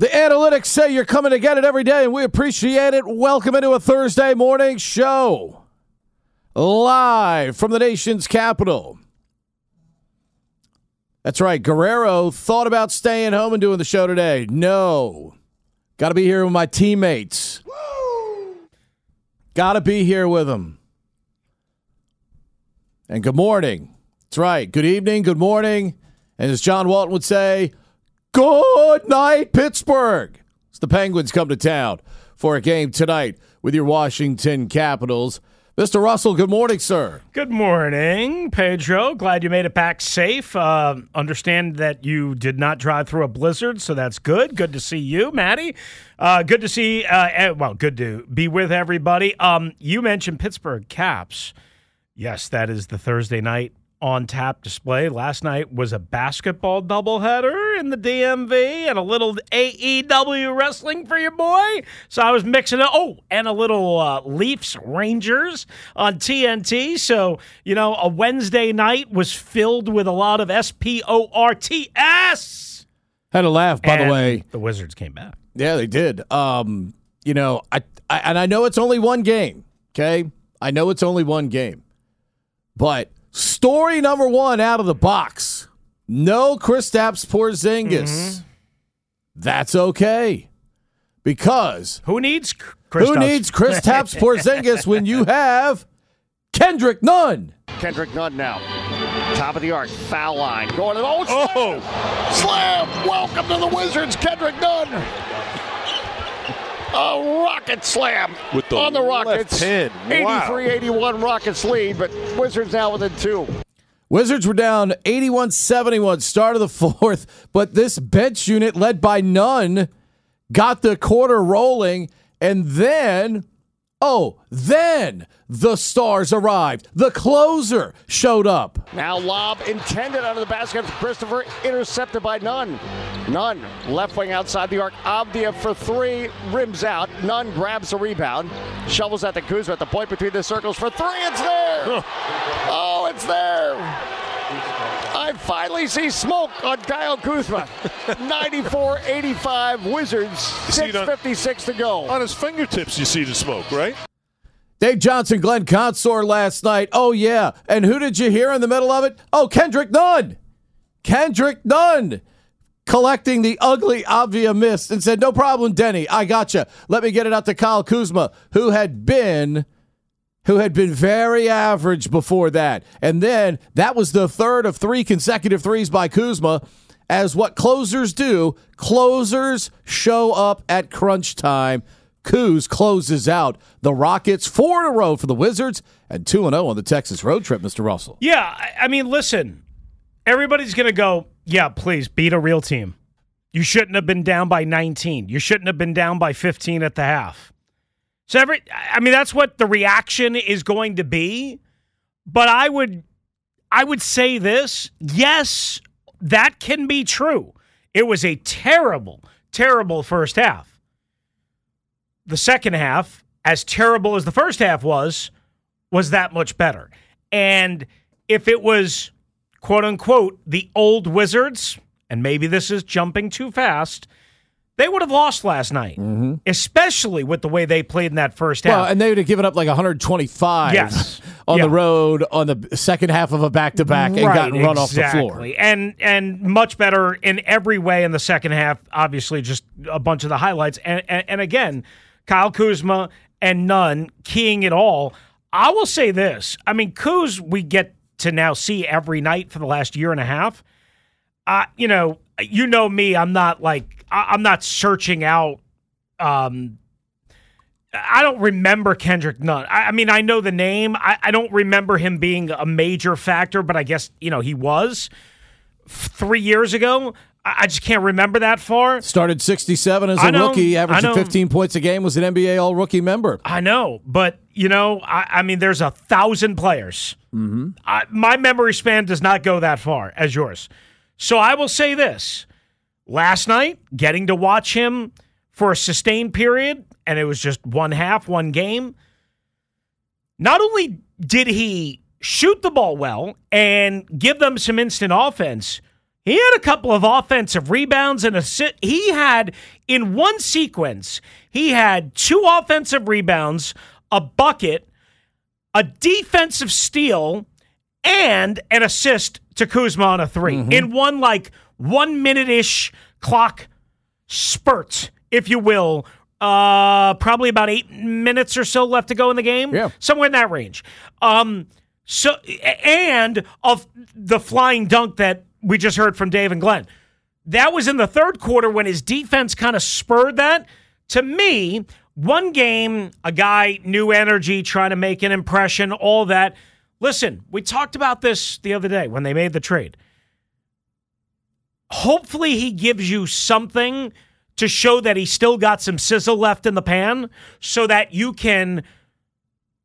The analytics say you're coming to get it every day, and we appreciate it. Welcome into a Thursday morning show. Live from the nation's capital. That's right. Guerrero thought about staying home and doing the show today. No. Got to be here with my teammates. Got to be here with them. And good morning. That's right. Good evening, good morning. And as John Walton would say, good night, Pittsburgh. As the Penguins come to town for a game tonight with your Washington Capitals. Mr. Russell, good morning, sir. Good morning, Pedro. Glad you made it back safe. Uh, understand that you did not drive through a blizzard, so that's good. Good to see you, Maddie. Uh, good to see, uh, well, good to be with everybody. Um, you mentioned Pittsburgh Caps. Yes, that is the Thursday night on tap display. Last night was a basketball doubleheader in the DMV and a little AEW wrestling for your boy. So I was mixing it. Oh, and a little uh, Leafs Rangers on TNT. So, you know, a Wednesday night was filled with a lot of S P O R T S. Had a laugh, by And the way. The Wizards came back. Yeah, they did. Um, you know, I, I and I know it's only one game. Okay, I know it's only one game, but story number one out of the box: no Kristaps Porzingis. Mm-hmm. That's okay because Who needs who Kristaps? needs Kristaps Porzingis when you have Kendrick Nunn? Kendrick Nunn now. Top of the arc, foul line. Going to the oh, oh. slam. slam. Welcome to the Wizards, Kendrick Nunn. A rocket slam With the on the Rockets. hand. Wow. 83-81 Rockets lead, but Wizards now within two. Wizards were down 81 71, start of the fourth, but this bench unit led by Nunn got the quarter rolling, and then, oh, then the stars arrived. The closer showed up. Now lob intended under the basket for Christopher, intercepted by Nunn. Nunn, left wing outside the arc. Avdija for three, rims out. Nunn grabs the rebound, shovels at the Kuzma at the point between the circles for three. It's there. Oh, it's there. I finally see smoke on Kyle Kuzma. 94-85 Wizards. see it on- 6.56 to go. On his fingertips, you see the smoke, right? Dave Johnson, Glenn Consor last night. Oh, yeah. And who did you hear in the middle of it? Oh, Kendrick Nunn. Kendrick Nunn collecting the ugly Avdija miss and said, No problem, Deni. I gotcha. Let me get it out to Kyle Kuzma, who had been who had been very average before that. And then that was the third of three consecutive threes by Kuzma. As what closers do, closers show up at crunch time. Kuz closes out the Rockets four in a row for the Wizards and 2 0 on the Texas road trip, Mr. Russell. Yeah, I- mean, listen, everybody's going to go, yeah, please beat a real team. You shouldn't have been down by 19. You shouldn't have been down by 15 at the half. So every I mean that's what the reaction is going to be. But I would I would say this, yes, that can be true. It was a terrible, terrible first half. The second half, as terrible as the first half was, was that much better. And if it was quote unquote the old Wizards, and maybe this is jumping too fast, they would have lost last night, especially with the way they played in that first half. Well, and they would have given up like 125 Yes. on Yeah. the road on the second half of a back to back and gotten run off the floor. exactly. And and much better in every way in the second half. Obviously, just a bunch of the highlights. And and, and again, Kyle Kuzma and Nunn keying it all. I will say this. I mean, Kuz we get to now see every night for the last year and a half. Uh, you know, you know me. I'm not like I- I'm not searching out. Um, I don't remember Kendrick Nunn. I, I mean, I know the name. I, I don't remember him being a major factor, but I guess you know he was three years ago. I, just can't remember that far. Started 67 as a know, rookie, averaging 15 points a game, was an NBA All Rookie member. I know, but you know, I, I mean, there's a thousand players. Mm-hmm. I, my memory span does not go that far as yours. So I will say this: last night, getting to watch him for a sustained period, and it was just one half, one game. Not only did he shoot the ball well and give them some instant offense, he had a couple of offensive rebounds and assist. He had in one sequence, he had two offensive rebounds, a bucket, a defensive steal, and an assist to Kuzma on a 3 mm-hmm. in one like one minute ish clock spurt, if you will. Uh, probably about eight minutes or so left to go in the game. Yeah. somewhere in that range. Um, so and of the flying dunk that we just heard from Dave and Glenn, that was in the third quarter when his defense kind of spurred that. To me, one game, a guy, new energy, trying to make an impression, all that. Listen, we talked about this the other day when they made the trade. Hopefully, he gives you something to show that he still got some sizzle left in the pan so that you can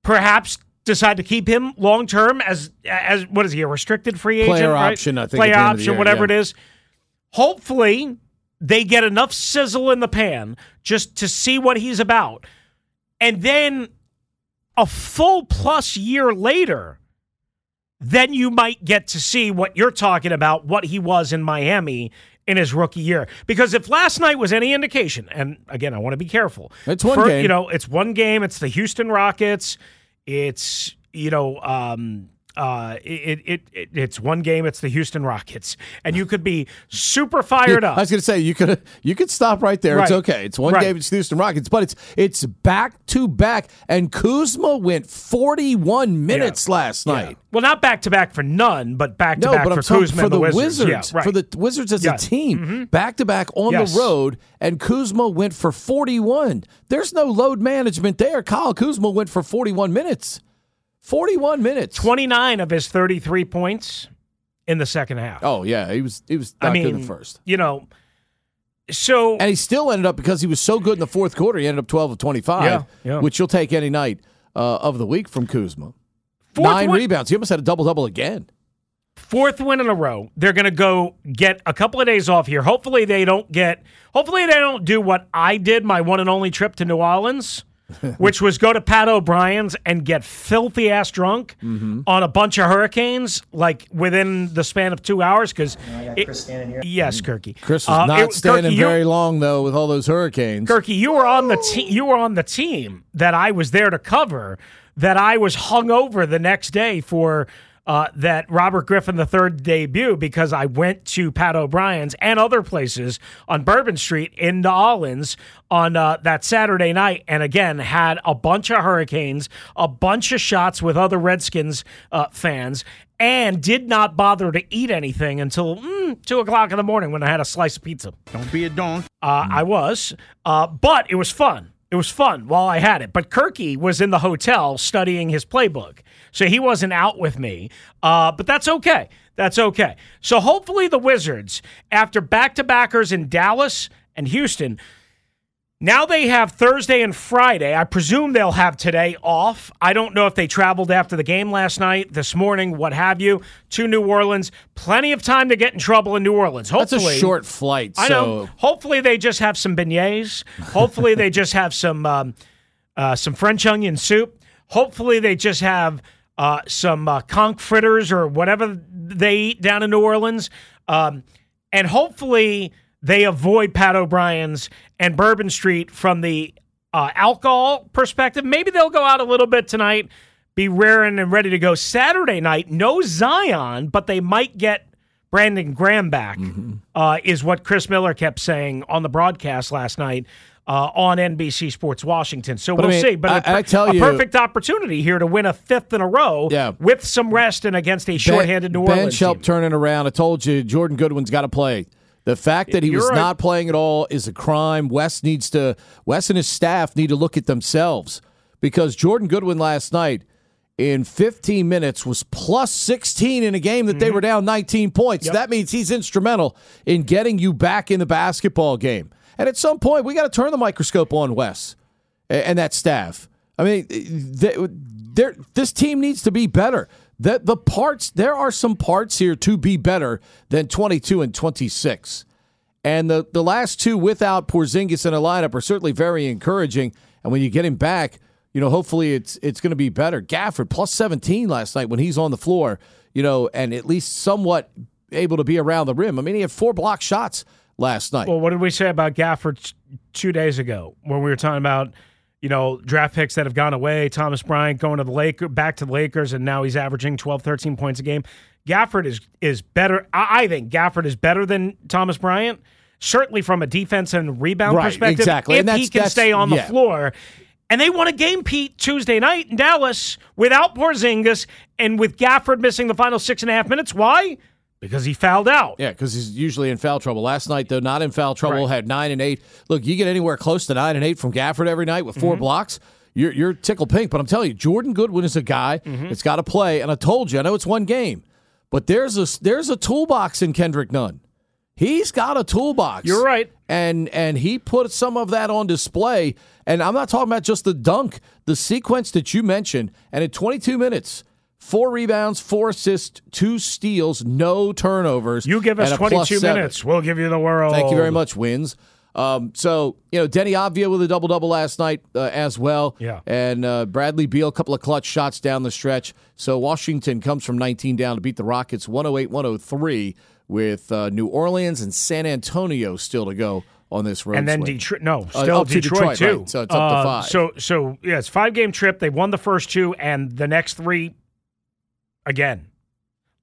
perhaps decide to keep him long term as as what is he a restricted free agent Player right? option, I think, player at the end of the option year, whatever yeah. it is hopefully they get enough sizzle in the pan just to see what he's about and then a full plus year later then you might get to see what you're talking about what he was in Miami in his rookie year because if last night was any indication and again I want to be careful It's one For- game. you know it's one game it's the Houston Rockets it's you know um uh, it, it, it it's one game. It's the Houston Rockets, and you could be super fired up. I was going to say you could you could stop right there. It's okay. It's one Right. game. It's Houston Rockets, but it's it's back to back. And Kuzma went 41 minutes last night. Well, not back to back for Nunn, but back to back for Kuzma for and the, the Wizards. Wizards. Yeah, right. For the Wizards as Yes. a team, back to back on Yes. the road, and Kuzma went for 41. There's no load management there. Kyle Kuzma went for 41 minutes. 41 minutes. 29 of his 33 points in the second half. Oh yeah, he was he was not I mean, good in the first. you know, so And he still ended up because he was so good in the fourth quarter. He ended up 12 of 25, Yeah, yeah. which you'll take any night uh, of the week from Kuzma. Fourth Nine win- rebounds. He almost had a double double again. fourth win in a row. They're going to go get a couple of days off here. Hopefully they don't get hopefully they don't do what I did my one and only trip to New Orleans, which was go to Pat O'Brien's and get filthy ass drunk Mm-hmm. on a bunch of hurricanes like within the span of 2 hours cuz Yes, Kirky. Chris was Uh, not it- standing Kirky, very long though with all those hurricanes. Kirky, you were on the team. You were on the team that I was there to cover. That I was hung over the next day for uh, that Robert Griffin III debut because I went to Pat O'Brien's and other places on Bourbon Street in New Orleans on uh, that Saturday night, and again had a bunch of hurricanes, a bunch of shots with other Redskins uh, fans. And did not bother to eat anything until mm, two o'clock in the morning when I had a slice of pizza. Don't be a donk. Uh, I was, uh, but it was fun. It was fun while I had it. But Kirky was in the hotel studying his playbook, so he wasn't out with me. Uh, but that's okay. That's okay. So hopefully the Wizards, after back-to-backers in Dallas and Houston, now they have Thursday and Friday. I presume they'll have today off. I don't know if they traveled after the game last night, this morning, what have you, to New Orleans. Plenty of time to get in trouble in New Orleans. That's Hopefully, a short flight. I know. Hopefully, they just have some beignets. Hopefully, they just have some um, uh, some French onion soup. Hopefully, they just have uh, some uh, conch fritters or whatever they eat down in New Orleans. Um, and hopefully, they avoid Pat O'Brien's and Bourbon Street from the uh, alcohol perspective. Maybe they'll go out a little bit tonight. be raring and ready to go Saturday night. No Zion, but they might get Brandon Graham back, uh, is what Chris Miller kept saying on the broadcast last night. Uh, on NBC Sports Washington, so But we'll mean, see. But I- a I tell a you- perfect opportunity here to win a fifth in a row, Yeah. with some rest and against a shorthanded New bench Orleans help team. turning around. I told you, Jordan Goodwin's got to play. The fact that he You're was right. not playing at all is a crime. Wes needs to. Wes and his staff need to look at themselves because Jordan Goodwin last night in 15 minutes was plus 16 in a game that they Mm-hmm. were down 19 points. That means he's instrumental in getting you back in the basketball game. And at some point, we got to turn the microscope on Wes and that staff. I mean, they, this team needs to be better. The, the parts, there are some parts here to be better than 22 and 26. And the, the last two without Porzingis in a lineup are certainly very encouraging. And when you get him back, you know, hopefully it's it's going to be better. Gafford plus 17 last night when he's on the floor, you know, and at least somewhat able to be around the rim. I mean, he had four block shots last night. Well, what did we say about Gafford two days ago when we were talking about, you know, draft picks that have gone away? Thomas Bryant going to the Lakers, back to the Lakers, and now he's averaging 12, 13 points a game. Gafford is is better. I, think Gafford is better than Thomas Bryant, certainly from a defense and rebound Right, perspective. exactly. If And that's- he can stay on the yeah. floor. And they won a game, Pete, Tuesday night in Dallas without Porzingis and with Gafford missing the final six and a half minutes. Why? Because he fouled out. Yeah, because he's usually in foul trouble. Last night, though, not in foul trouble. Right. Had nine and eight. Look, you get anywhere close to nine and eight from Gafford every night with 4 Mm-hmm. blocks. You're, you're tickle pink. But I'm telling you, Jordan Goodwin is a guy Mm-hmm. that's got to play. And I told you, I know it's one game, but there's a there's a toolbox in Kendrick Nunn. He's got a toolbox. You're right. And and he put some of that on display. And I'm not talking about just the dunk, the sequence that you mentioned. And in 22 minutes, four rebounds, four assists, two steals, no turnovers. You give us plus 22 minutes, we'll give you the world. Thank you very much, Wins. Um, so you know, Deni Avdija with a double double last night uh, as well. Yeah. and uh, Bradley Beal, a couple of clutch shots down the stretch. So Washington comes from 19 down to beat the Rockets 108-103 with uh, New Orleans and San Antonio still to go on this road. and then swing. Detroit. No, Uh, still Detroit, Detroit, too. right. So it's up to Uh, five. So so yeah, it's five game trip. They won the first two, and the next three again.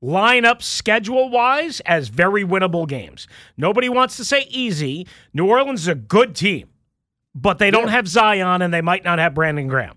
Line up schedule wise as very winnable games. Nobody wants to say easy. New Orleans is a good team, but they don't have Zion and they might not have Brandon Graham.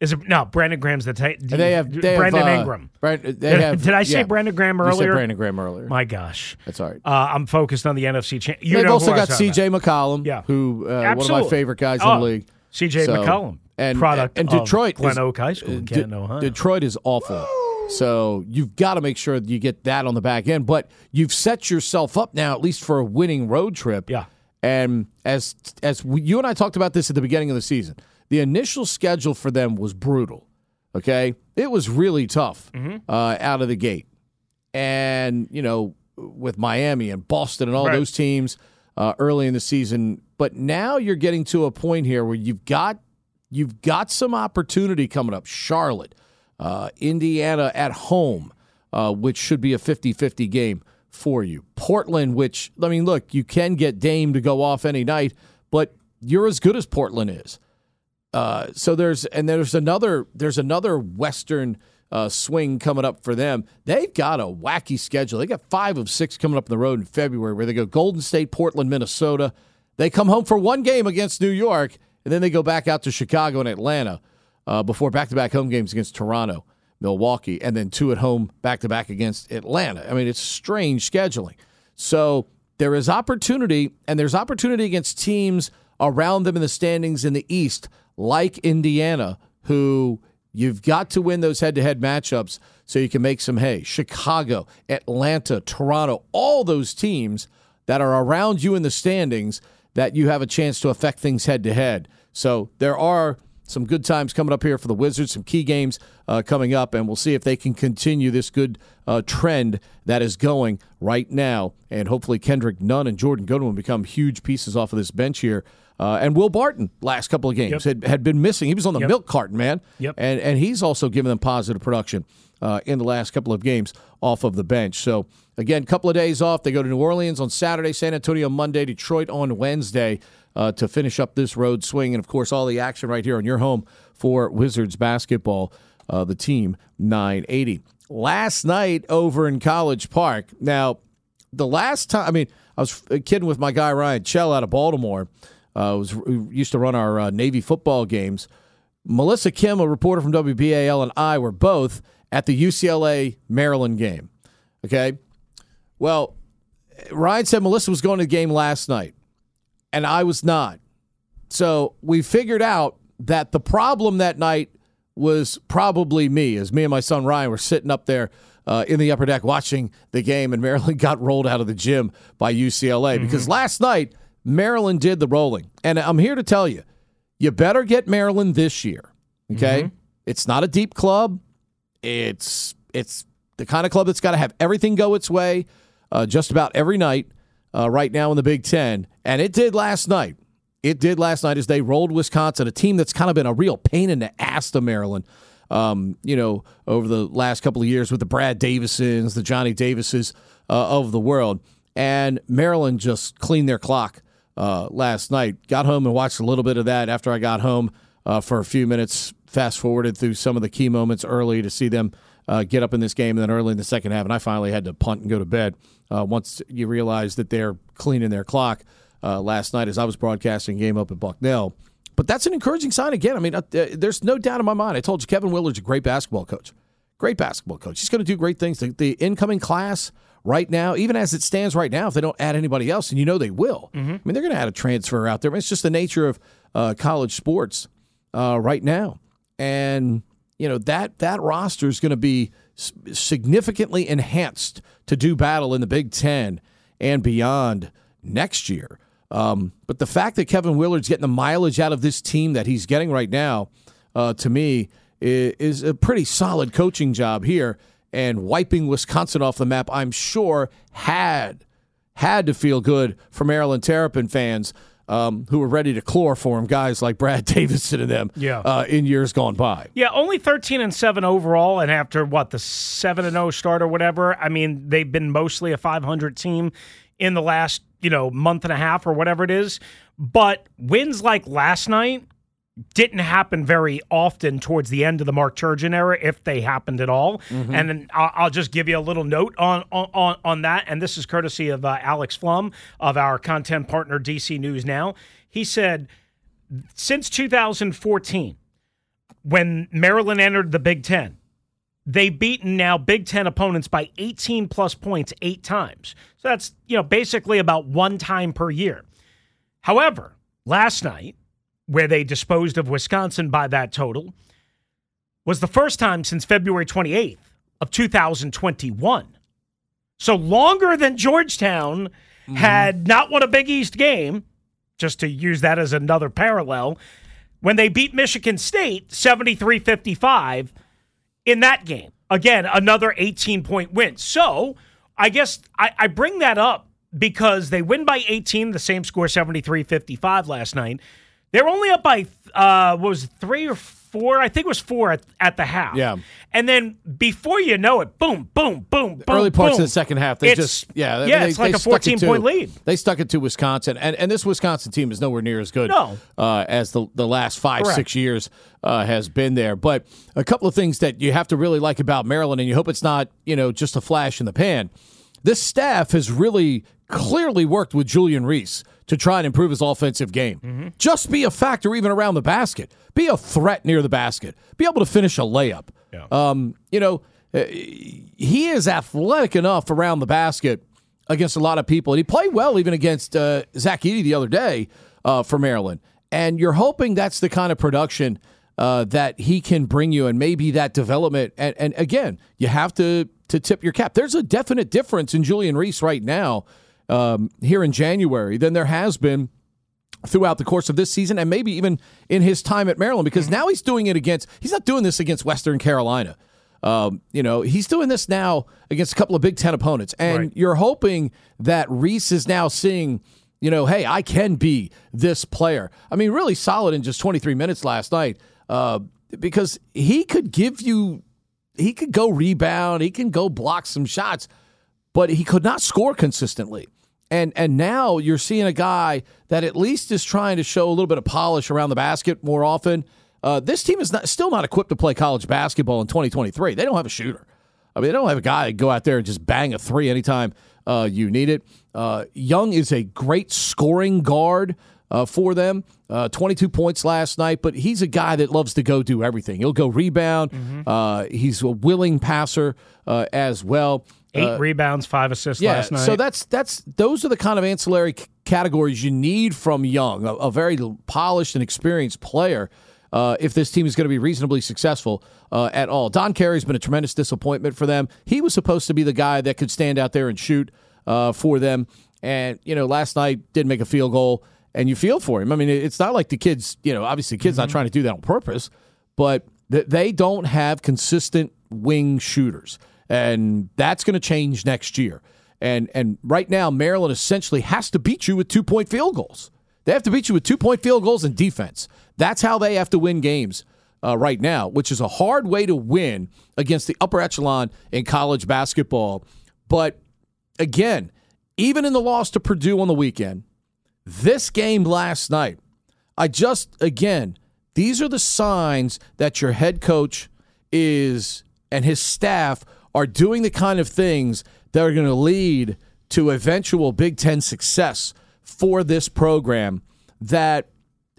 Is it no Brandon Graham's the And they have they Brandon have, uh, Ingram. Brand- they Did, have, did I say yeah. Brandon Graham You said earlier? Brandon Graham earlier. My gosh, That's all right. uh, I'm focused on the NFC. Cha- you They've also who I was got. C.J. McCollum, Yeah. who uh, one of my favorite guys in Oh, the league. C.J. So- McCollum, and product and of Detroit Glen Oak High School in uh, Canton, Ohio. Detroit is awful. So you've got to make sure that you get that on the back end. But you've set yourself up now, at least for a winning road trip. Yeah. And as as we, you and I talked about this at the beginning of the season, the initial schedule for them was brutal. Okay, it was really tough Mm-hmm. uh, out of the gate, and you know with Miami and Boston and all Right. those teams uh, early in the season. But now you're getting to a point here where you've got you've got some opportunity coming up. Charlotte, uh, Indiana at home, uh, which should be a 50-50 game for you. Portland, which I mean, look, you can get Dame to go off any night, but you're as good as Portland is. Uh, so there's and there's another there's another Western uh, swing coming up for them. They've got a wacky schedule. They got five of six coming up on the road in February, where they go Golden State, Portland, Minnesota. They come home for one game against New York, and then they go back out to Chicago and Atlanta uh, before back-to-back home games against Toronto, Milwaukee, and then two at home back-to-back against Atlanta. I mean, it's strange scheduling. So there is opportunity, and there's opportunity against teams around them in the standings in the East, like Indiana, who you've got to win those head to head matchups so you can make some hay. Chicago, Atlanta, Toronto, all those teams that are around you in the standings that you have a chance to affect things head to head. So there are some good times coming up here for the Wizards, some key games uh, coming up, and we'll see if they can continue this good uh, trend that is going right now. And hopefully, Kendrick Nunn and Jordan Goodwin become huge pieces off of this bench here. Uh, and Will Barton, last couple of games, had, had been missing. He was on the Yep. milk carton, man. Yep. And, and he's also given them positive production uh, in the last couple of games off of the bench. So, again, couple of days off. They go to New Orleans on Saturday, San Antonio Monday, Detroit on Wednesday uh, to finish up this road swing. And, of course, all the action right here on your home for Wizards basketball. uh, the team 980. Last night over in College Park. Now, the last time, I mean, I was kidding with my guy Ryan Chell out of Baltimore. Uh, was used to run our uh, Navy football games. Melissa Kim, a reporter from WBAL, and I were both at the UCLA Maryland game. Okay, well, Ryan said Melissa was going to the game last night, and I was not. So we figured out that the problem that night was probably me, as me and my son Ryan were sitting up there uh, in the upper deck watching the game, and Maryland got rolled out of the gym by UCLA because last night Maryland did the rolling. And I'm here to tell you, you better get Maryland this year. Okay, it's not a deep club. It's it's the kind of club that's got to have everything go its way, uh, just about every night. Uh, right now in the Big Ten, and it did last night. It did last night as they rolled Wisconsin, a team that's kind of been a real pain in the ass to Maryland. Um, you know, over the last couple of years with the Brad Davisons, the Johnny Davises uh, of the world, and Maryland just cleaned their clock uh, last night. Got home and watched a little bit of that after I got home uh, for a few minutes. Fast forwarded through some of the key moments early to see them uh, get up in this game, and then early in the second half, and I finally had to punt and go to bed uh, once you realize that they're cleaning their clock uh, last night as I was broadcasting game up at Bucknell. But that's an encouraging sign again. I mean, uh, there's no doubt in my mind. I told you Kevin Willard's a great basketball coach. Great basketball coach. He's going to do great things. The, the incoming class right now, even as it stands right now, if they don't add anybody else, and you know they will, I mean, they're going to add a transfer out there. I mean, it's just the nature of uh, college sports uh, right now. And, you know, that, that roster is going to be significantly enhanced to do battle in the Big Ten and beyond next year. Um, but the fact that Kevin Willard's getting the mileage out of this team that he's getting right now, uh, to me, is, is a pretty solid coaching job here. And wiping Wisconsin off the map, I'm sure, had had to feel good for Maryland Terrapin fans um, who were ready to chloroform guys like Brad Davison and them Yeah. uh, in years gone by. Yeah, only 13 and 7 overall and after what the 7 and 0 start or whatever, I mean, they've been mostly a 500 team in the last, you know, month and a half or whatever it is. But wins like last night didn't happen very often towards the end of the Mark Turgeon era, if they happened at all. And then I'll, I'll just give you a little note on on on that. And this is courtesy of uh, Alex Flum of our content partner DC News Now. He said since 2014, when Maryland entered the Big Ten, they've beaten now Big Ten opponents by 18 plus points eight times. So that's you know basically about one time per year. However, last night, where they disposed of Wisconsin by that total, was the first time since February 28th of 2021. So longer than Georgetown mm-hmm. had not won a Big East game, just to use that as another parallel, when they beat Michigan State 73 55 in that game. Again, another 18 point win. So I guess I, I bring that up because they win by 18, the same score 73 55 last night. They're only up by, uh, what was it, three or four? I think it was four at, at the half. Yeah. And then before you know it, boom, boom, boom, boom. early parts boom. of the second half, they It's- just yeah, yeah, they- it's like they a it 14 to- point lead. They stuck it to Wisconsin, and and this Wisconsin team is nowhere near as good No. uh, as the the last five Correct. six years uh, has been there. But a couple of things that you have to really like about Maryland, and you hope it's not you know just a flash in the pan. This staff has really clearly worked with Julian Reese to try and improve his offensive game. Mm-hmm. Just be a factor even around the basket. Be a threat near the basket. Be able to finish a layup. Um, you know, uh, he is athletic enough around the basket against a lot of people. And he played well even against uh, Zach Edey the other day uh, for Maryland. And you're hoping that's the kind of production uh, that he can bring you and maybe that development. And, and again, you have to, to tip your cap. There's a definite difference in Julian Reese right now um, here in January than there has been throughout the course of this season and maybe even in his time at Maryland because now he's doing it against he's not doing this against Western Carolina. Um, you know, he's doing this now against a couple of Big Ten opponents. And Right. you're hoping that Reese is now seeing, you know, hey, I can be this player. I mean, really solid in just 23 minutes last night uh, because he could give you, he could go rebound, he can go block some shots, but he could not score consistently. And and now you're seeing a guy that at least is trying to show a little bit of polish around the basket more often. Uh, this team is not, still not equipped to play college basketball in 2023. They don't have a shooter. I mean, they don't have a guy to go out there and just bang a three anytime uh, you need it. Uh, Young is a great scoring guard uh, for them. Uh, 22 points last night, but he's a guy that loves to go do everything. He'll go rebound. Uh, he's a willing passer uh, as well. Eight Uh, rebounds, five assists yeah, last night. so that's that's those are the kind of ancillary c- categories you need from Young, a, a very polished and experienced player. Uh, if this team is going to be reasonably successful uh, at all, Don Carey's been a tremendous disappointment for them. He was supposed to be the guy that could stand out there and shoot uh, for them, and you know, last night didn't make a field goal, and you feel for him. I mean, it's not like the kids, you know, obviously, kid's not trying to do that on purpose, but th- they don't have consistent wing shooters, and that's going to change next year. And and right now, Maryland essentially has to beat you with two point field goals. They have to beat you with two point field goals and defense. That's how they have to win games uh, right now, which is a hard way to win against the upper echelon in college basketball. But again, even in the loss to Purdue on the weekend, this game last night, I just, again, these are the signs that your head coach is and his staff are doing the kind of things that are going to lead to eventual Big Ten success for this program that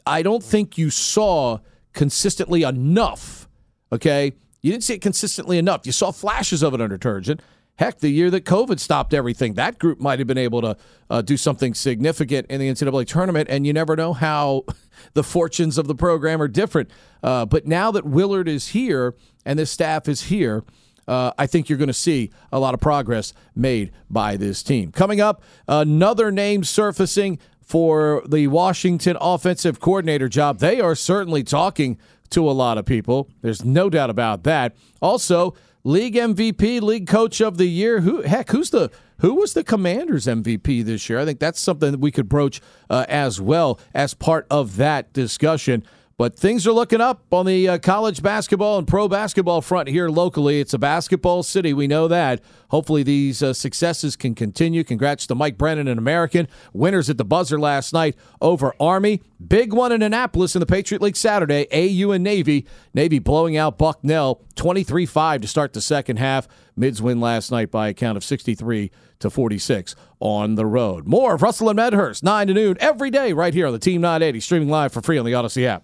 I don't think you saw consistently enough. Okay. You didn't see it consistently enough. You saw flashes of it under Turgeon. Heck, the year that COVID stopped everything, that group might have been able to uh, do something significant in the NCAA tournament, and you never know how the fortunes of the program are different. Uh, but now that Willard is here and this staff is here, uh, I think you're going to see a lot of progress made by this team. Coming up, another name surfacing for the Washington offensive coordinator job. They are certainly talking to a lot of people. There's no doubt about that. Also, league MVP, league coach of the year. Who heck? Who's the who was the Commanders MVP this year? I think that's something that we could broach uh, as well as part of that discussion. But things are looking up on the uh, college basketball and pro basketball front here locally. It's a basketball city. We know that. Hopefully, these uh, successes can continue. Congrats to Mike Brennan and American. Winners at the buzzer last night over Army. Big one in Annapolis in the Patriot League Saturday. AU and Navy. Navy blowing out Bucknell 23 5 to start the second half. Mids win last night by a count of 63 to 46 on the road. More of Russell and Medhurst, 9 to noon every day right here on the Team 980, streaming live for free on the Audacy app.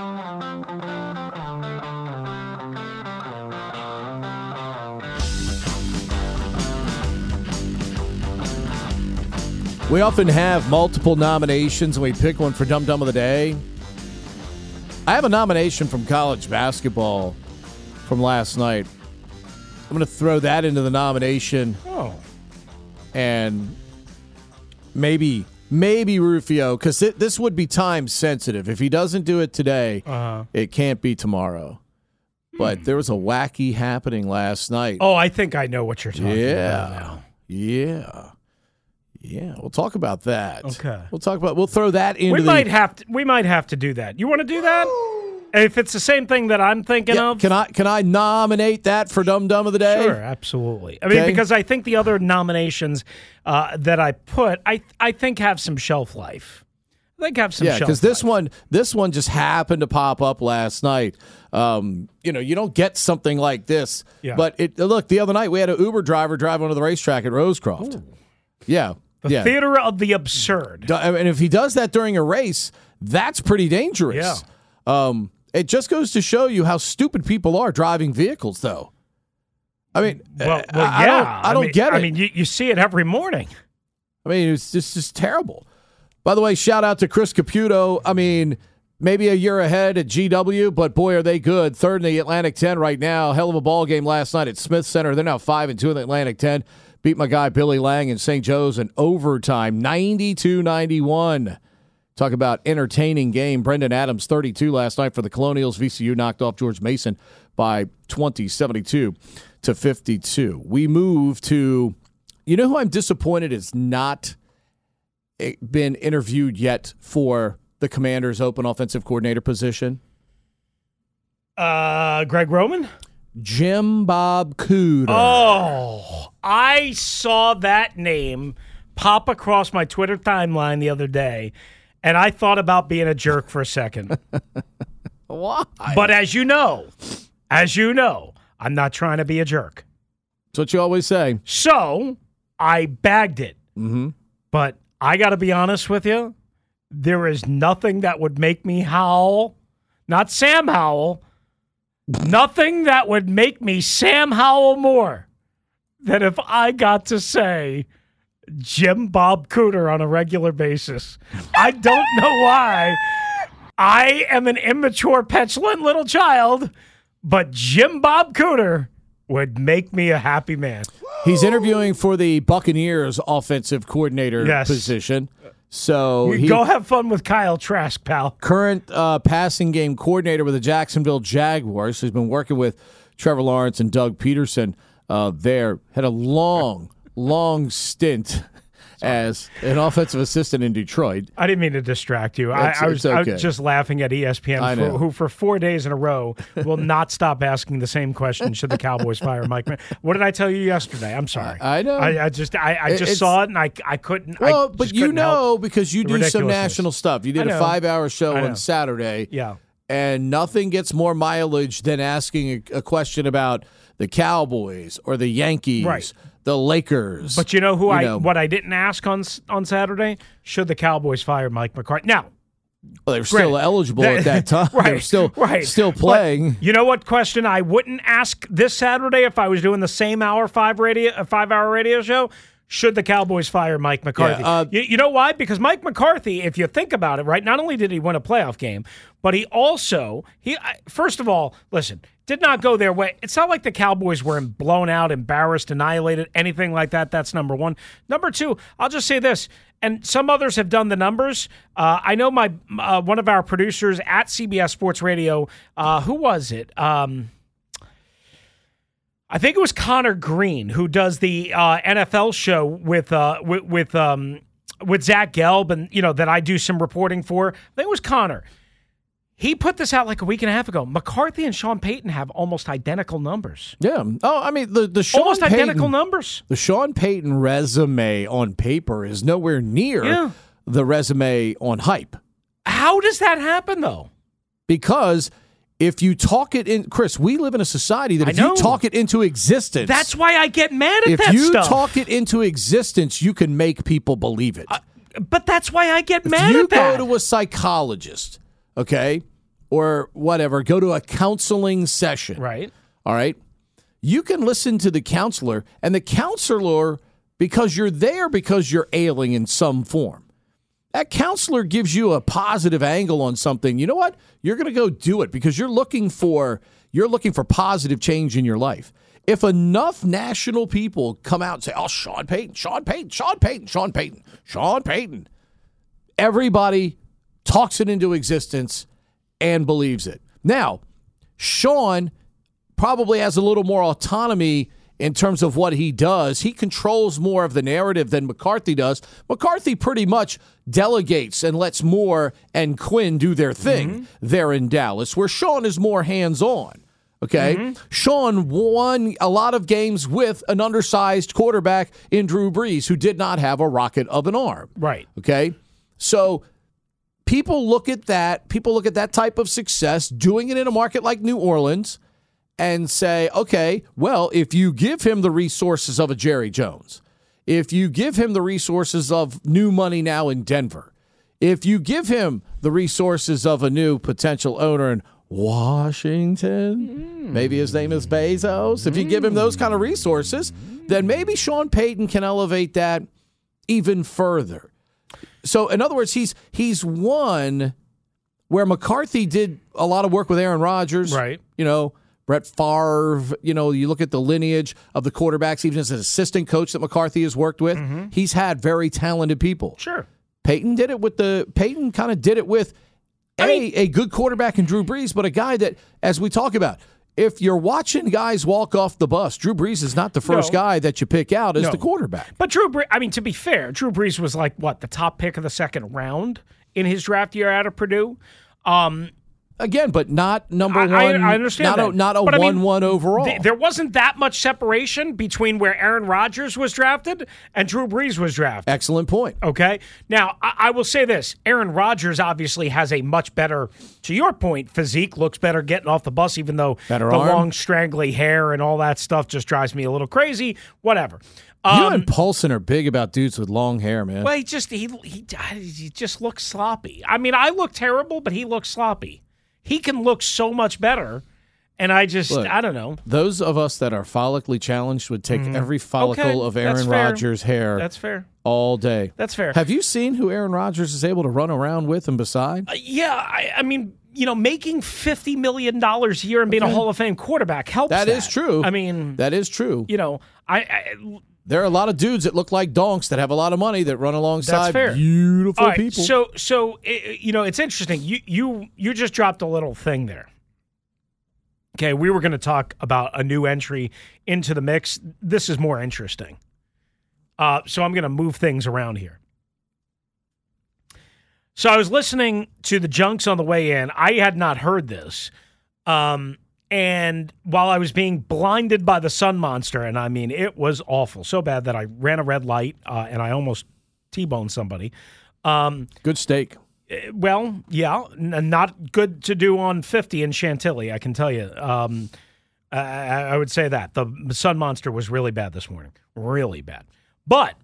We often have multiple nominations and we pick one for Dum Dum of the Day. I have a nomination from college basketball from last night. I'm going to throw that into the nomination. Oh. And maybe, maybe Rufio, because this would be time sensitive. If he doesn't do it today, Uh-huh. it can't be tomorrow. But there was a wacky happening last night. Oh, I think I know what you're talking about yeah. now. Yeah. Yeah. We'll talk about that. Okay. We'll talk about, we'll throw that into We the. might have to. We might have to do that. You want to do that? If it's the same thing that I'm thinking Yeah, of, Can I can I nominate that for Dum Dum of the Day? Sure, absolutely. I mean, Okay. because I think the other nominations uh, that I put, I I think have some shelf life. I think have some yeah, because this one this one just happened to pop up last night. Um, you know, you don't get something like this. Yeah. But it look the other night we had an Uber driver drive onto the racetrack at Rosecroft. Yeah. The yeah. theater of the absurd. And if he does that during a race, that's pretty dangerous. Yeah. Um, it just goes to show you how stupid people are driving vehicles, though. I mean, Well, I- well I yeah. don't, I don't mean, get it. I mean, you, you see it every morning. I mean, it's just just terrible. By the way, shout out to Chris Caputo. I mean, maybe a year ahead at GW, but boy, are they good. Third in the Atlantic 10 right now. Hell of a ball game last night at Smith Center. They're now 5 and 2 in the Atlantic 10. Beat my guy Billy Lange in St. Joe's in overtime, 92 91. Talk about entertaining game. Brendan Adams, 32 last night for the Colonials. VCU knocked off George Mason by 20, 72 to 52. We move to, you know who I'm disappointed is not eh, been interviewed yet for the Commanders' open offensive coordinator position? Uh, Greg Roman. Jim Bob Cooter. Oh, I saw that name pop across my Twitter timeline the other day, and I thought about being a jerk for a second. Why? But as you know, as you know, I'm not trying to be a jerk. That's what you always say. So I bagged it. Mm-hmm. But I got to be honest with you. There is nothing that would make me howl. Not Sam Howell. Nothing that would make me Sam Howell more than if I got to say Jim Bob Cooter on a regular basis. I don't know why. I am an immature, petulant little child, but Jim Bob Cooter would make me a happy man. He's interviewing for the Buccaneers offensive coordinator Yes. position. So he go have fun with Kyle Trask, pal. current uh, passing game coordinator with the Jacksonville Jaguars. He's been working with Trevor Lawrence and Doug Pederson uh, there. Had a long, long stint as an offensive assistant in Detroit. I didn't mean to distract you. I, I was, it's I was just laughing at ESPN, for, who for four days in a row will not stop asking the same question: Should the Cowboys fire Mike? Mc- What did I tell you yesterday? I'm sorry. I know. I, I just, I, I just it's- saw it and I, I couldn't. Well, I but you know because you do some national stuff. You did a five-hour show on Saturday. Yeah. and nothing gets more mileage than asking a, a question about the Cowboys or the Yankees, Right. The Lakers. But you know who You I know. what I didn't ask on on Saturday? Should the Cowboys fire Mike McCarthy? Now, Well, they were still eligible that- at that time. right, they were still right. still But playing. you know what question I wouldn't ask this Saturday if I was doing the same hour five radio a five hour radio show? Should the Cowboys fire Mike McCarthy? Yeah, uh, you, you know why? Because Mike McCarthy, if you think about it, right, not only did he win a playoff game, but he also he first of all, listen, did not go their way. It's not like the Cowboys were blown out, embarrassed, annihilated, anything like that. That's number one. Number two, I'll just say this, and some others have done the numbers. Uh, I know my uh, one of our producers at CBS Sports Radio. Uh, who was it? Um, I think it was Connor Green who does the uh, NFL show with uh, with with, um, with Zach Gelb, and you know that I do some reporting for. I think it was Connor. He put this out like a week and a half ago. McCarthy and Sean Payton have almost identical numbers. Yeah. Oh, I mean the the Sean almost Payton, identical numbers. The Sean Payton resume on paper is nowhere near Yeah. the resume on hype How does that happen though? because if you talk it in, Chris, we live in a society that if you talk it into existence, That's why I get mad at that stuff. if that you stuff. talk it into existence, you can make people believe it. Uh, but that's why I get if mad you at that. go to a psychologist, okay, or whatever, go to a counseling session, right. all right, you can listen to the counselor, and the counselor because you're there because you're ailing in some form. That counselor gives you a positive angle on something. You know what? You're going to go do it because you're looking for you're looking for positive change in your life. If enough national people come out and say, "Oh, Sean Payton, Sean Payton, Sean Payton, Sean Payton, Sean Payton," everybody talks it into existence and believes it. Now, Sean probably has a little more autonomy in terms of what he does. He controls more of the narrative than McCarthy does. McCarthy pretty much delegates and lets Moore and Quinn do their thing mm-hmm. there in Dallas, where Sean is more hands on. Okay. Mm-hmm. Sean won a lot of games with an undersized quarterback in Drew Brees who did not have a rocket of an arm. Right. Okay. So people look at that, people look at that type of success, doing it in a market like New Orleans, and say, okay, well, if you give him the resources of a Jerry Jones, if you give him the resources of new money now in Denver, if you give him the resources of a new potential owner in Washington, mm. maybe his name is Bezos, if you give him those kind of resources, then maybe Sean Payton can elevate that even further. So, in other words, he's he's won where McCarthy did a lot of work with Aaron Rodgers, Right. You know, Brett Favre. You know, you look at the lineage of the quarterbacks, even as an assistant coach that McCarthy has worked with. He's had very talented people. Sure. Payton did it with the Payton kind of did it with a a good quarterback in Drew Brees, but a guy that, as we talk about, if you're watching guys walk off the bus, Drew Brees is not the first No. guy that you pick out as No. the quarterback. But Drew Brees, I mean, to be fair, Drew Brees was like what the top pick of the second round in his draft year out of Purdue. Um, Again, but not number I, one. I understand not that. a not a But I mean, one-one overall. th- there wasn't that much separation between where Aaron Rodgers was drafted and Drew Brees was drafted. Excellent point. Okay. Now, I, I will say this Aaron Rodgers obviously has a much better, to your point, physique, looks better getting off the bus, even though Better the arm. long, strangly hair and all that stuff just drives me a little crazy. Whatever. you Um, and Paulsen are big about dudes with long hair, man. well, he just he, he he just looks sloppy. I mean, I look terrible, but he looks sloppy. He can look so much better, and I just Look, I don't know. Those of us that are follically challenged would take every follicle Mm-hmm. Okay, of Aaron. Rodgers' hair That's fair. all day. That's fair. Have you seen who Aaron Rodgers is able to run around with and beside? Uh, yeah, I, I mean, you know, making fifty million dollars a year and being a Hall of Fame quarterback helps. That is true. I mean, That is true. you know, I, I There are a lot of dudes that look like donks that have a lot of money that run alongside fair. beautiful right. people. So so you know, it's interesting. You you you just dropped a little thing there. Okay, we were going to talk about a new entry into the mix. This is more interesting. Uh, so I'm going to move things around here. So I was listening to the Junks on the way in. I had not heard this. Um, and while I was being blinded by the sun monster, and I mean, it was awful. So bad that I ran a red light uh, and I almost T boned somebody. Um, Good steak. eh, well, yeah, n- not good to do on 50 in Chantilly, I can tell you. Um, I I would say that. The sun monster was really bad this morning. Really bad. But,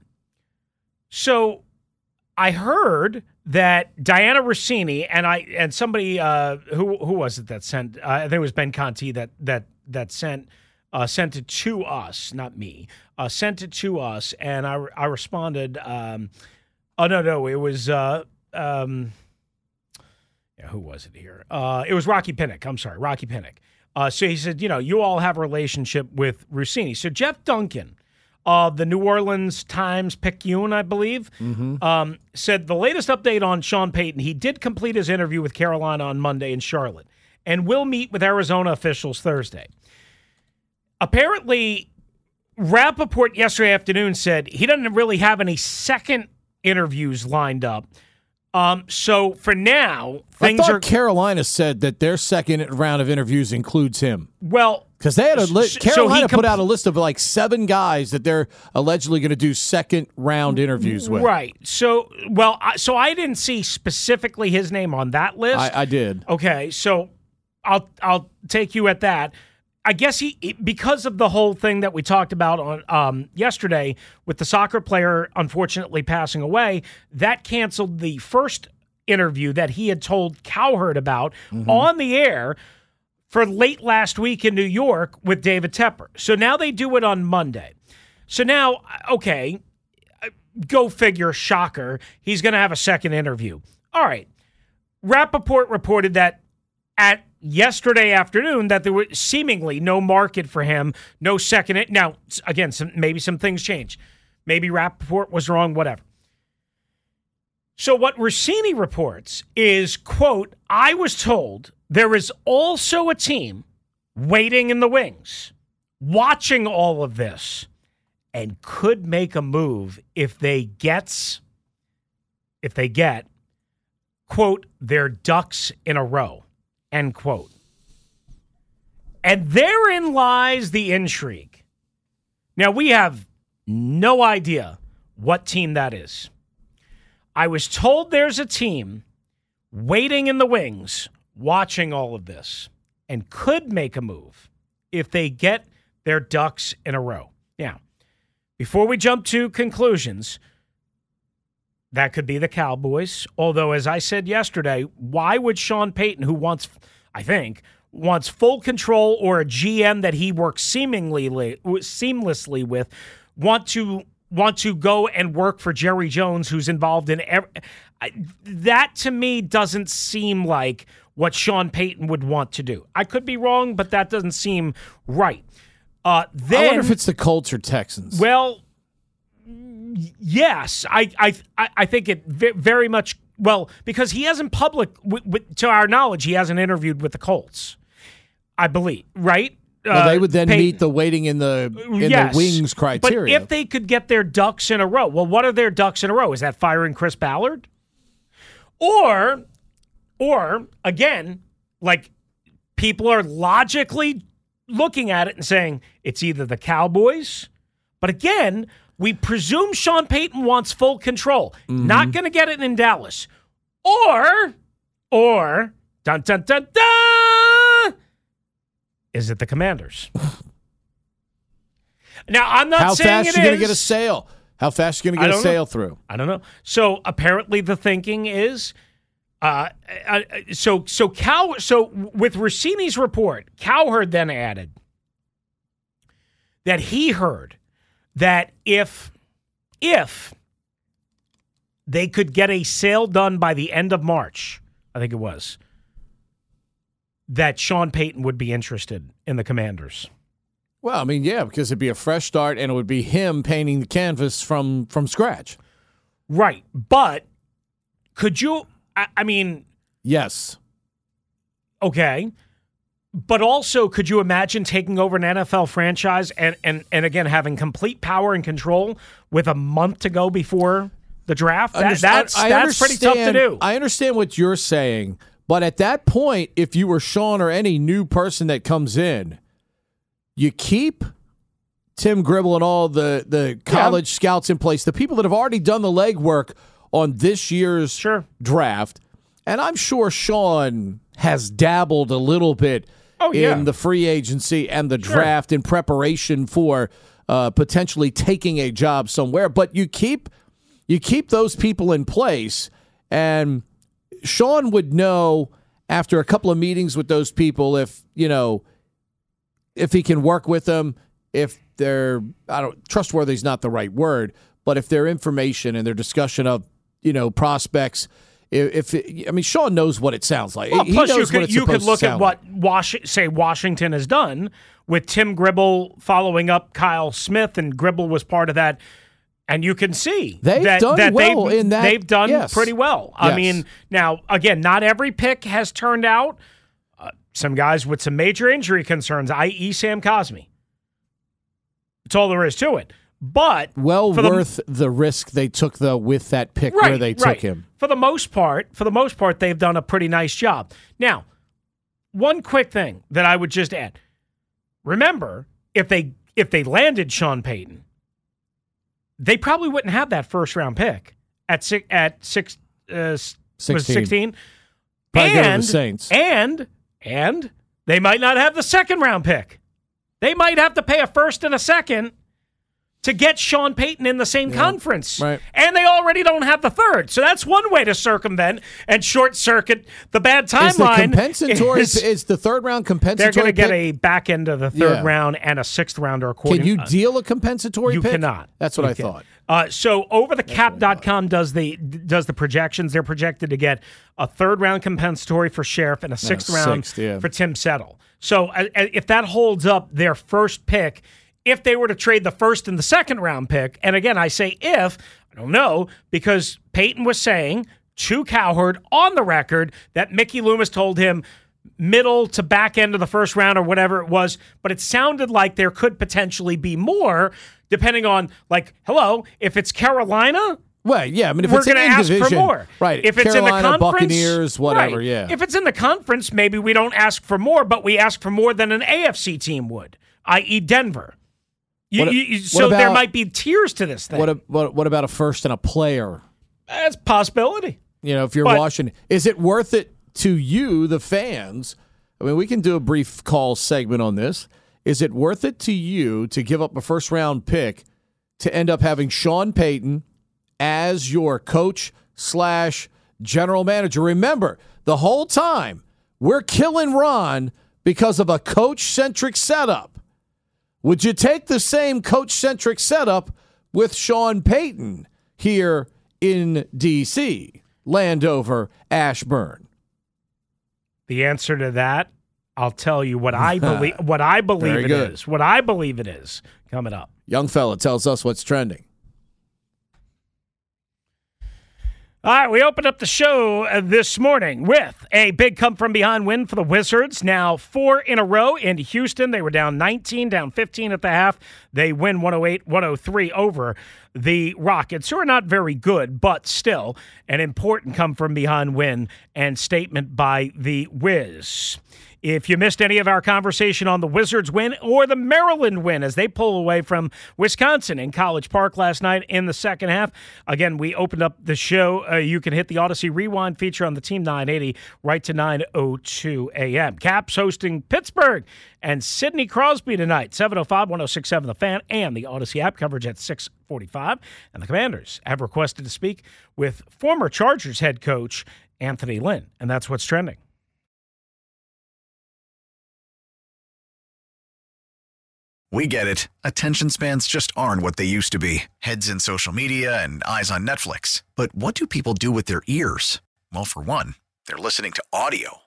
so I heard that Dianna Russini and I and somebody uh, who who was it that sent? Uh, I think it was Ben Conti that that that sent uh, sent it to us, not me. Uh, sent it to us, and I I responded. Um, oh no no, it was. Uh, um, yeah, who was it here? Uh, it was Rocky Pinnock. I'm sorry, Rocky Pinnock. Uh, so he said, you know, you all have a relationship with Russini. So Jeff Duncan of the New Orleans Times Picayune, I believe, um, said the latest update on Sean Payton. He did complete his interview with Carolina on Monday in Charlotte and will meet with Arizona officials Thursday. Apparently, Rapoport yesterday afternoon said he doesn't really have any second interviews lined up. Um, so for now, things I thought are Carolina said that their second round of interviews includes him. well. Because they had a li- so Carolina put out a list of like seven guys that they're allegedly going to do second round interviews with. Right. So, well, I, so I didn't see specifically his name on that list. I, I did. Okay, so I'll I'll take you at that. I guess he he- because of the whole thing that we talked about on um, yesterday with the soccer player unfortunately passing away, that canceled the first interview that he had told Cowherd about on the air for late last week in New York with David Tepper. So now they do it on Monday. So now, okay, go figure, shocker, he's going to have a second interview. All right. Rapoport reported that at yesterday afternoon that there was seemingly no market for him, no second. Now, again, some, maybe some things change. Maybe Rapoport was wrong, whatever. So what Russini reports is, quote, I was told there is also a team waiting in the wings, watching all of this, and could make a move if they gets if they get, quote, their ducks in a row, end quote. And therein lies the intrigue. Now we have no idea what team that is. I was told there's a team waiting in the wings, watching all of this, and could make a move if they get their ducks in a row. Now, before we jump to conclusions, that could be the Cowboys. Although, as I said yesterday, why would Sean Payton, who wants, I think, wants full control or a GM that he works seemingly seamlessly with, want to want to go and work for Jerry Jones, who's involved in every, that to me doesn't seem like what Sean Payton would want to do. I could be wrong, but that doesn't seem right. Uh, then, I wonder if it's the Colts or Texans. Well, yes, I I I think it very much well because he hasn't public to our knowledge he hasn't interviewed with the Colts. I believe, right? Well, they would then Payton. meet the waiting in the in yes, the wings criteria. But if they could get their ducks in a row, well, what are their ducks in a row? Is that firing Chris Ballard? Or, or again, like people are logically looking at it and saying it's either the Cowboys, but again, we presume Sean Payton wants full control. Mm-hmm. Not going to get it in Dallas, or, or dun dun dun dun is it the Commanders? now, I'm not How saying fast you going to get a sale? How fast you going to get a sale know. through? I don't know. So apparently, the thinking is, uh, uh, so so Cow. So with Russini's report, Cowherd then added that he heard that if if they could get a sale done by the end of March, I think it was, that Sean Payton would be interested in the Commanders. Well, I mean, yeah, because it'd be a fresh start, and it would be him painting the canvas from from scratch. Right, but could you? I, I mean, yes. Okay, but also, could you imagine taking over an NFL franchise and and and again having complete power and control with a month to go before the draft? That, that's I that's pretty tough to do. I understand what you're saying, but at that point, if you were Sean or any new person that comes in, you keep Tim Gribble and all the, the college yeah. scouts in place, the people that have already done the legwork on this year's sure. draft. And I'm sure Sean has dabbled a little bit oh, yeah. in the free agency and the sure. draft in preparation for uh, potentially taking a job somewhere. But you keep you keep those people in place and – Sean would know after a couple of meetings with those people if, you know, if he can work with them, if they're, I don't, trustworthy is not the right word, but if their information and their discussion of, you know, prospects, if, if I mean Sean knows what it sounds like. Well, he plus knows you could, you could look at what Wash, say Washington has done with Tim Gribble following up Kyle Smith, and Gribble was part of that and you can see they've that, done that well they've, in that. They've done yes. pretty well. I mean, now again, not every pick has turned out. Uh, some guys with some major injury concerns, i.e., Sam Cosmi. That's all there is to it. But well worth the, the, risk they took though with that pick right, where they took right. him. For the most part, for the most part, they've done a pretty nice job. Now, one quick thing that I would just add: remember, if they if they landed Sean Payton they probably wouldn't have that first round pick at six at six uh, 16. 16. and, Saints. And and they might not have the second round pick. They might have to pay a first and a second to get Sean Payton in the same conference. right. And they already don't have the third. So that's one way to circumvent and short circuit the bad Is the timeline. compensatory is- is, the third round compensatory? they're going to get a back end of the third Yeah. round and a sixth rounder according Can you uh, deal a compensatory you pick? cannot. That's what You I can- thought. Uh, so overthecap.com does the does the projections. They're projected to get a third round compensatory for Scherff and a sixth round sixth, yeah. for Tim Settle. So uh, uh, if that holds up their first pick, if they were to trade the first and the second round pick, and again I say if, I don't know because Payton was saying to Cowherd on the record that Mickey Loomis told him middle to back end of the first round or whatever it was, but it sounded like there could potentially be more depending on like, hello, if it's Carolina, Well, yeah, I mean, if we're it's going to ask for in-division- more. right? If it's Carolina, in the conference, Buccaneers, whatever, right. yeah. If it's in the conference, maybe we don't ask for more, but we ask for more than an AFC team would, i.e., Denver. You, What you- so there might be tiers to this thing. What, a, what what about a first and a player? That's a possibility. You know, if you're But- Washington, is it worth it to you, the fans? I mean, we can do a brief call segment on this. Is it worth it to you to give up a first round pick to end up having Sean Payton as your coach slash general manager? Remember, the whole time we're killing Ron because of a coach centric setup. Would you take the same coach centric setup with Sean Payton here in D.C., Landover, Ashburn? The answer to that, I'll tell you what I believe. What I believe it good. is. What I believe it is coming up. Young fella tells us what's trending. All right, we opened up the show uh, this morning with a big come from behind win for the Wizards. Now, four in a row in Houston. They were down 19, down 15 at the half. They win 108 103 over the Rockets, who are not very good, but still an important come from behind win and statement by the Wiz. If you missed any of our conversation on the Wizards win or the Maryland win as they pull away from Wisconsin in College Park last night in the second half, again, we opened up the show. Uh, you can hit the Audacy Rewind feature on the Team 980 right to 9.02 a.m. Caps hosting Pittsburgh and Sidney Crosby tonight, 705 1067 The Fan and the Audacy app coverage at 645. And the Commanders have requested to speak with former Chargers head coach Anthony Lynn. And that's what's trending. We get it. Attention spans just aren't what they used to be heads in social media and eyes on Netflix. But what do people do with their ears? Well, for one, they're listening to audio.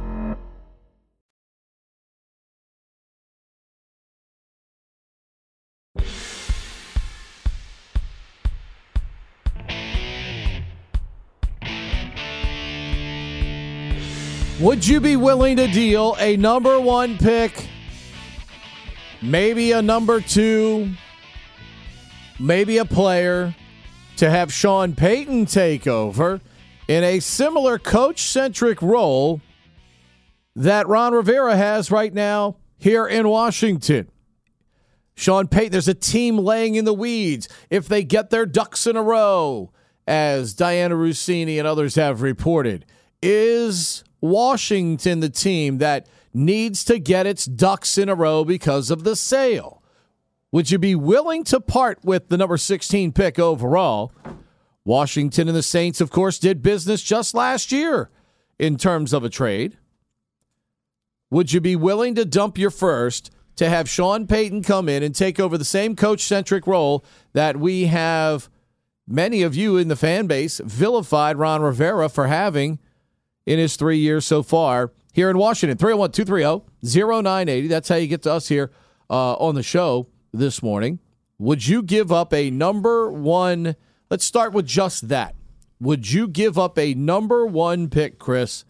Would you be willing to deal a number one pick, maybe a number two, maybe a player to have Sean Payton take over in a similar coach centric role that Ron Rivera has right now here in Washington? Sean Payton, there's a team laying in the weeds. If they get their ducks in a row, as Dianna Russini and others have reported, is Washington the team that needs to get its ducks in a row because of the sale? Would you be willing to part with the number 16 pick overall? Washington and the Saints, of course, did business just last year in terms of a trade. Would you be willing to dump your first to have Sean Payton come in and take over the same coach centric role that we have many of you in the fan base vilified Ron Rivera for having in his three years so far here in Washington? 301 230 0980. That's how you get to us here uh, on the show this morning. Would you give up a number one? Let's start with just that. Would you give up a number one pick, Chris,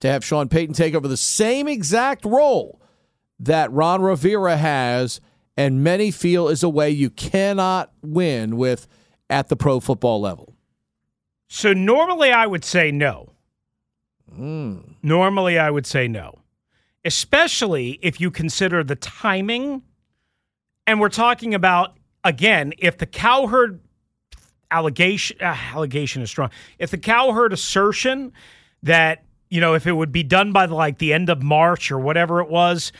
to have Sean Payton take over the same exact role that Ron Rivera has, and many feel is a way you cannot win with at the pro football level? So normally I would say no. Hmm. Normally I would say no. especially if you consider the timing. And we're talking about, again, if the Cowherd allegation, uh, allegation is strong, if the Cowherd assertion that, you know, if it would be done by the, like the end of March or whatever it was,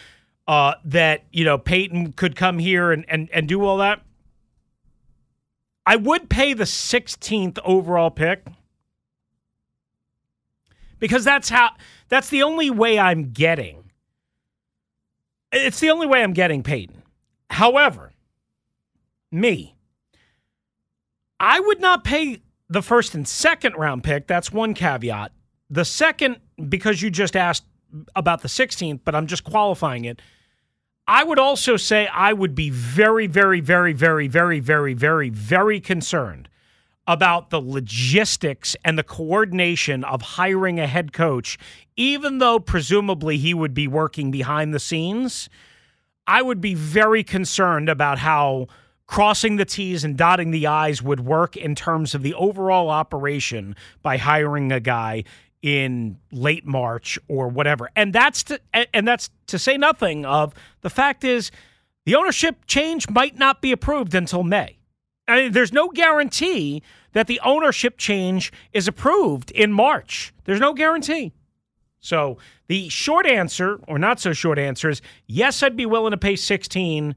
uh, that, you know, Payton could come here and, and, and do all that. I would pay the 16th overall pick because that's how that's the only way I'm getting. It's the only way I'm getting Payton. However, me, I would not pay the first and second round pick. That's one caveat. The second, because you just asked about the 16th, but I'm just qualifying it. I would also say I would be very, very, very, very, very, very, very, very concerned about the logistics and the coordination of hiring a head coach, even though presumably he would be working behind the scenes. I would be very concerned about how crossing the T's and dotting the I's would work in terms of the overall operation by hiring a guy in late March or whatever. And that's to and that's to say nothing of the fact is the ownership change might not be approved until May. I mean, there's no guarantee that the ownership change is approved in March. There's no guarantee. So the short answer, or not so short answer, is yes, I'd be willing to pay 16.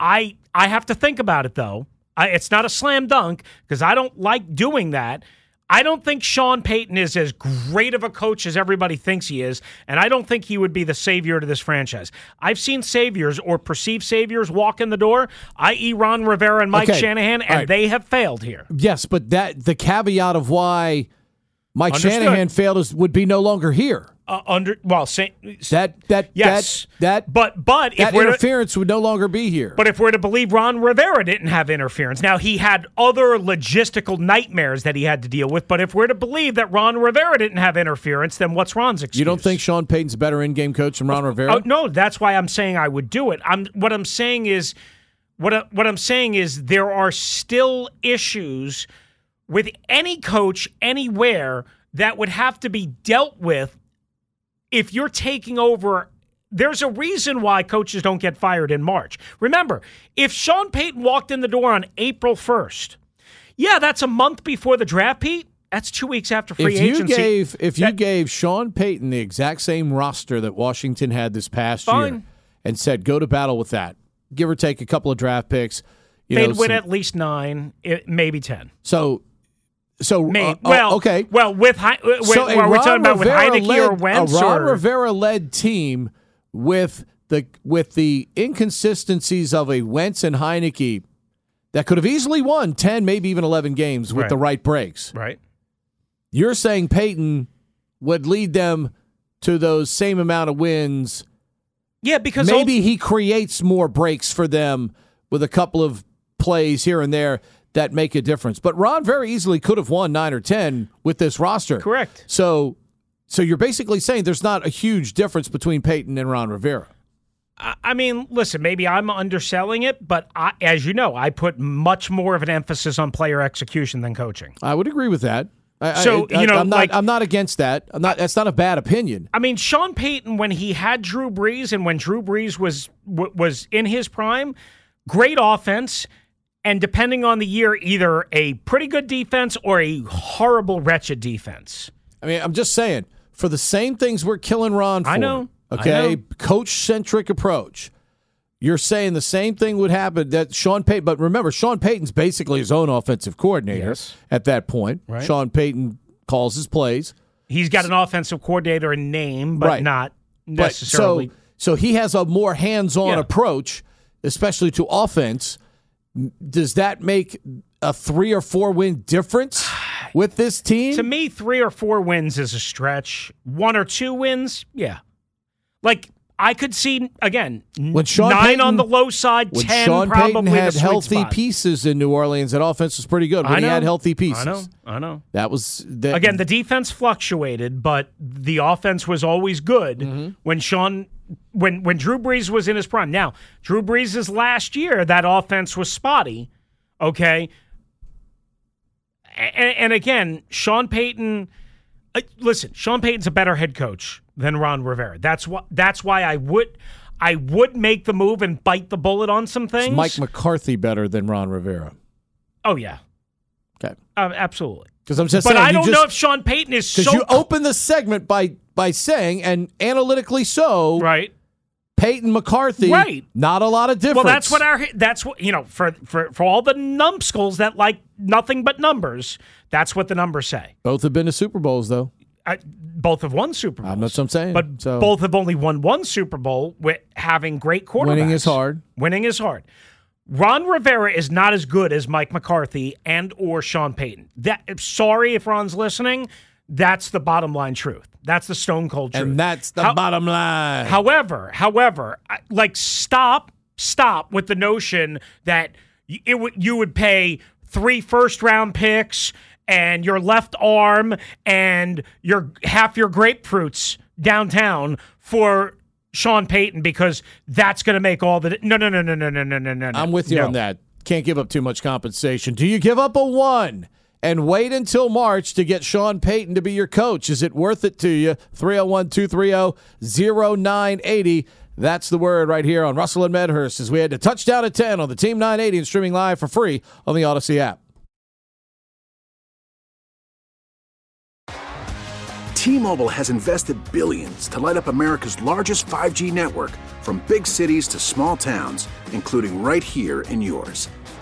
I I have to think about it though. I, it's not a slam dunk because I don't like doing that. I don't think Sean Payton is as great of a coach as everybody thinks he is, and I don't think he would be the savior to this franchise. I've seen saviors or perceived saviors walk in the door, i.e., Ron Rivera and Mike Okay. Shanahan, and right. they have failed here. Yes, but that the caveat of why Mike Understood. Shanahan failed would be no longer here. Uh, under well, say, That that Yes. that that but but if that we're to- interference would no longer be here. But if we're to believe Ron Rivera didn't have interference, now he had other logistical nightmares that he had to deal with. But if we're to believe that Ron Rivera didn't have interference, then what's Ron's excuse? you don't think Sean Payton's a better in-game coach than Ron Rivera? Oh, no, that's why I'm saying I would do it. I'm what I'm saying is what I, what I'm saying is there are still issues with any coach anywhere that would have to be dealt with if you're taking over. There's a reason why coaches don't get fired in March. Remember, if Sean Payton walked in the door on April 1st, yeah, that's a month before the draft, Pete. That's two weeks after free if you agency. gave if you gave Sean Payton the exact same roster that Washington had this past year and said go to battle with that, give or take a couple of draft picks, you they'd know, win some- at least nine, maybe ten. so so uh, oh, well, okay. Well, with Hei- wait, so are we talking about with Rivera Heinicke led, or Wentz? a Ron or- Rivera led team with the with the inconsistencies of a Wentz and Heinicke that could have easily won ten, maybe even eleven games with Right. the right breaks. right? You're saying Payton would lead them to those same amount of wins. Yeah, because maybe he creates more breaks for them with a couple of plays here and there that make a difference. But Ron very easily could have won nine or ten with this roster. Correct. So, so you're basically saying there's not a huge difference between Payton and Ron Rivera. I mean, listen, maybe I'm underselling it, but I, as you know, I put much more of an emphasis on player execution than coaching. I would agree with that. I, I- So, I, you know, I'm not. like- I'm not against that. I'm not. That's not a bad opinion. I mean, Sean Payton, when he had Drew Brees and when Drew Brees was was in his prime, great offense, and depending on the year, either a pretty good defense or a horrible, wretched defense. I mean, I'm just saying for the same things we're killing Ron for. I know. Okay, coach centric approach. You're saying the same thing would happen that Sean Payton, but remember, Sean Payton's basically his own offensive coordinator Yes. at that point. Right. Sean Payton calls his plays. He's got an offensive coordinator in name, but Right. not But necessarily. so, so he has a more hands-on Yeah. approach, especially to offense. Does that make a three or four win difference with this team? To me, three or four wins is a stretch. One or two wins, yeah. Like I could see again When Sean nine Payton- on the low side, when ten Sean probably Payton had healthy spot. pieces in New Orleans, that offense was pretty good. When I he had healthy pieces, I know. I know. that was that, Again, the defense fluctuated, but the offense was always good Mm-hmm. when Sean when when Drew Brees was in his prime. Now, Drew Brees' last year, that offense was spotty. Okay. And, and again, Sean Payton, uh, listen, Sean Payton's a better head coach than Ron Rivera. That's why. That's why I would, I would make the move and bite the bullet on some Is things. Mike McCarthy better than Ron Rivera? oh yeah, Okay. uh, absolutely. Because I'm just but saying. I don't just- know if Sean Payton is Because so you open the segment by by saying, and analytically so, right. Payton McCarthy, Right. Not a lot of difference. Well, that's what our that's what you know for for for all the numbskulls that like nothing but numbers. That's what the numbers say. both have been to Super Bowls though. I, both have won Super Bowls. That's what I'm saying. but so both have only won one Super Bowl with having great quarterbacks. winning is hard. Winning is hard. Ron Rivera is not as good as Mike McCarthy and or Sean Payton. That sorry if Ron's listening. That's the bottom line truth. That's the stone cold truth. And that's the How- bottom line. However, however, like stop, stop with the notion that it would you would pay three first round picks and your left arm and your half your grapefruits downtown for Sean Payton because that's going to make all the no no no no no no no no no. I'm with you no. on that. Can't give up too much compensation. Do you give up a one and wait until March to get Sean Payton to be your coach? Is it worth it to you? 301 230 0980. That's the word right here on Russell and Medhurst as we head to touchdown at 10 on the Team 980 and streaming live for free on the Audacy app. T-Mobile has invested billions to light up America's largest 5G network from big cities to small towns, including right here in yours.